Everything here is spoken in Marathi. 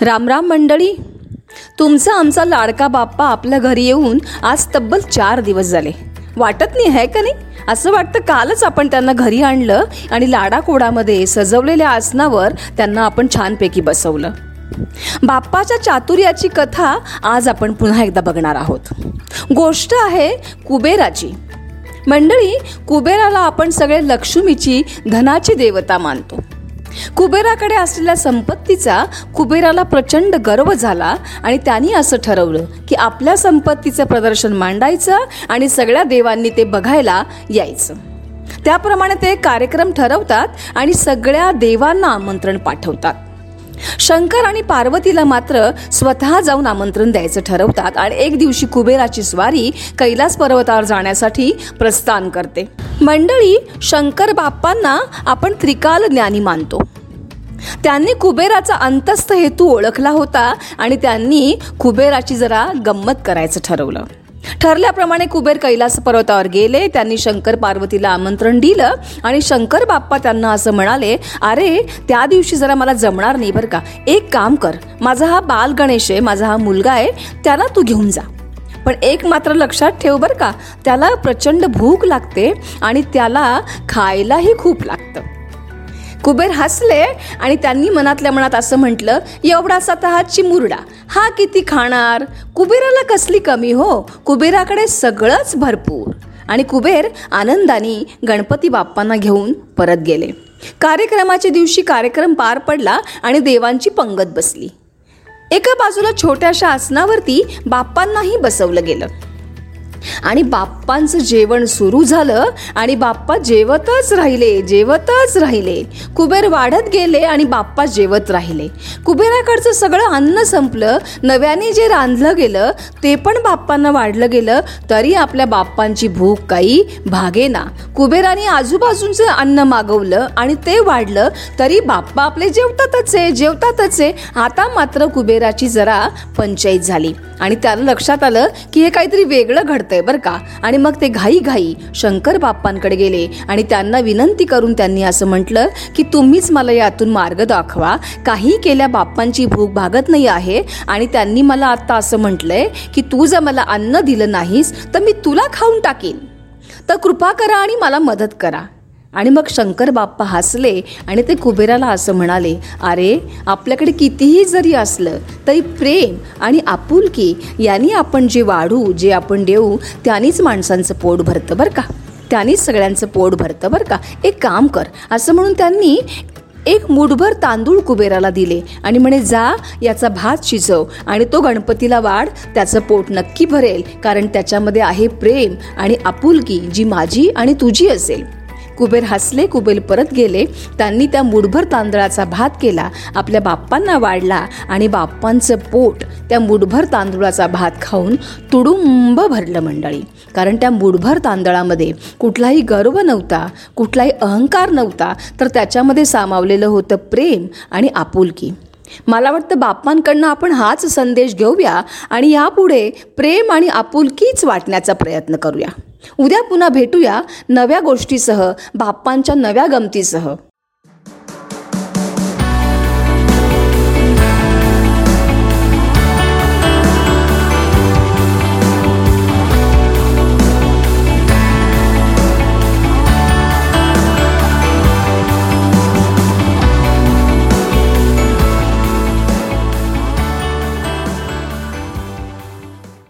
रामराम मंडळी. तुमचा आमचा लाडका बाप्पा आपल्या घरी येऊन आज तब्बल चार दिवस झाले. वाटत नाही आहे का नाही? असं वाटतं कालच आपण त्यांना घरी आणलं आणि लाडाकोडामध्ये सजवलेल्या आसनावर त्यांना आपण छानपैकी बसवलं. बाप्पाच्या चातुर्याची कथा आज आपण पुन्हा एकदा बघणार आहोत. गोष्ट आहे कुबेराची. मंडळी कुबेराला आपण सगळे लक्ष्मीची धनाची देवता मानतो. कुबेराकडे असलेल्या संपत्तीचा कुबेराला प्रचंड गर्व झाला आणि त्यांनी असं ठरवलं की आपल्या संपत्तीचं प्रदर्शन मांडायचं आणि सगळ्या देवांनी ते बघायला यायचं. त्याप्रमाणे ते कार्यक्रम ठरवतात आणि सगळ्या देवांना आमंत्रण पाठवतात. शंकर आणि पार्वतीला मात्र स्वतः जाऊन आमंत्रण द्यायचं ठरवतात आणि एक दिवशी कुबेराची स्वारी कैलास पर्वतावर जाण्यासाठी प्रस्थान करते. मंडळी शंकर बाप्पांना आपण त्रिकाल ज्ञानी मानतो. त्यांनी कुबेराचा अंतस्थ हेतू ओळखला होता आणि त्यांनी कुबेराची जरा गंमत करायचं ठरवलं. ठरल्याप्रमाणे कुबेर कैलास पर्वतावर गेले. त्यांनी शंकर पार्वतीला आमंत्रण दिलं आणि शंकर बाप्पा त्यांना असं म्हणाले अरे त्या दिवशी जरा मला जमणार नाही बरं का. एक काम कर. माझा हा बाल गणेश आहे माझा हा मुलगा आहे त्याला तू घेऊन जा. पण एक मात्र लक्षात ठेव बरं का. त्याला प्रचंड भूक लागते आणि त्याला खायलाही खूप लागतं. कुबेर हसले आणि त्यांनी मनातल्या मनात असं म्हटलं एवढासा तर हा चिमुरडा हा किती खाणार? कुबेराला कसली कमी हो? कुबेराकडे सगळंच भरपूर. आणि कुबेर आनंदाने गणपती बाप्पांना घेऊन परत गेले. कार्यक्रमाच्या दिवशी कार्यक्रम पार पडला आणि देवांची पंगत बसली. एका बाजूला छोट्याशा आसनावरती बाप्पांनाही बसवलं गेलं. आणि बाप्पांचं जेवण सुरू झालं आणि बाप्पा जेवतच राहिले जेवतच राहिले. कुबेर वाढत गेले आणि बाप्पा जेवत राहिले. कुबेराकडचं सगळं अन्न संपलं नव्याने जे रांधलं गेलं ते पण बाप्पांना वाढलं गेलं तरी आपल्या बाप्पांची भूक काही भागेना कुबेराने आजूबाजूचं अन्न मागवलं आणि ते वाढलं तरी बाप्पा आपले जेवतातच आहे जेवतातच आहे. आता मात्र कुबेराची जरा पंचायत झाली. आणि त्याला लक्षात आलं की हे काहीतरी वेगळं घडतं घडतंय बरं का? आणि मग ते घाई घाई शंकर बाप्पांकडे गेले आणि त्यांना विनंती करून त्यांनी असं म्हटलं की तुम्हीच मला यातून मार्ग दाखवा. काही केल्या बाप्पांची भूक भागत नाही आहे आणि त्यांनी मला आता असं म्हटलंय की तू जर मला अन्न दिलं नाहीस तर मी तुला खाऊन टाकेन. तर कृपा करा आणि मला मदत करा. आणि मग शंकर बाप्पा हसले आणि ते कुबेराला असं म्हणाले अरे आपल्याकडे कितीही जरी असलं तरी प्रेम आणि आपुलकी यांनी आपण जे वाढू जे आपण देऊ त्यांनीच माणसांचं पोट भरतं बरं का. त्यांनीच सगळ्यांचं पोट भरतं बरं का. एक काम कर. असं म्हणून त्यांनी एक मुठभर तांदूळ कुबेराला दिले आणि म्हणे जा याचा भात शिजव आणि तो गणपतीला वाढ त्याचं पोट नक्की भरेल कारण त्याच्यामध्ये आहे प्रेम आणि आपुलकी जी माझी आणि तुझी असेल. कुबेर हसले कुबेर परत गेले. त्यांनी त्या मुठभर तांदळाचा भात केला. आपल्या बाप्पांना वाढला आणि बाप्पांचं पोट त्या मुठभर तांदूळाचा भात खाऊन तुडुंब भरलं मंडळी. कारण त्या मुठभर तांदळामध्ये कुठलाही गर्व नव्हता कुठलाही अहंकार नव्हता तर त्याच्यामध्ये सामावलेलं होतं प्रेम आणि आपुलकी. मला वाटतं बाप्पांकडनं आपण हाच संदेश घेऊया आणि यापुढे प्रेम आणि आपुलकीच वाटण्याचा प्रयत्न करूया. उद्या पुन्हा भेटूया नव्या गोष्टीसह बाप्पांच्या नव्या गमतीसह.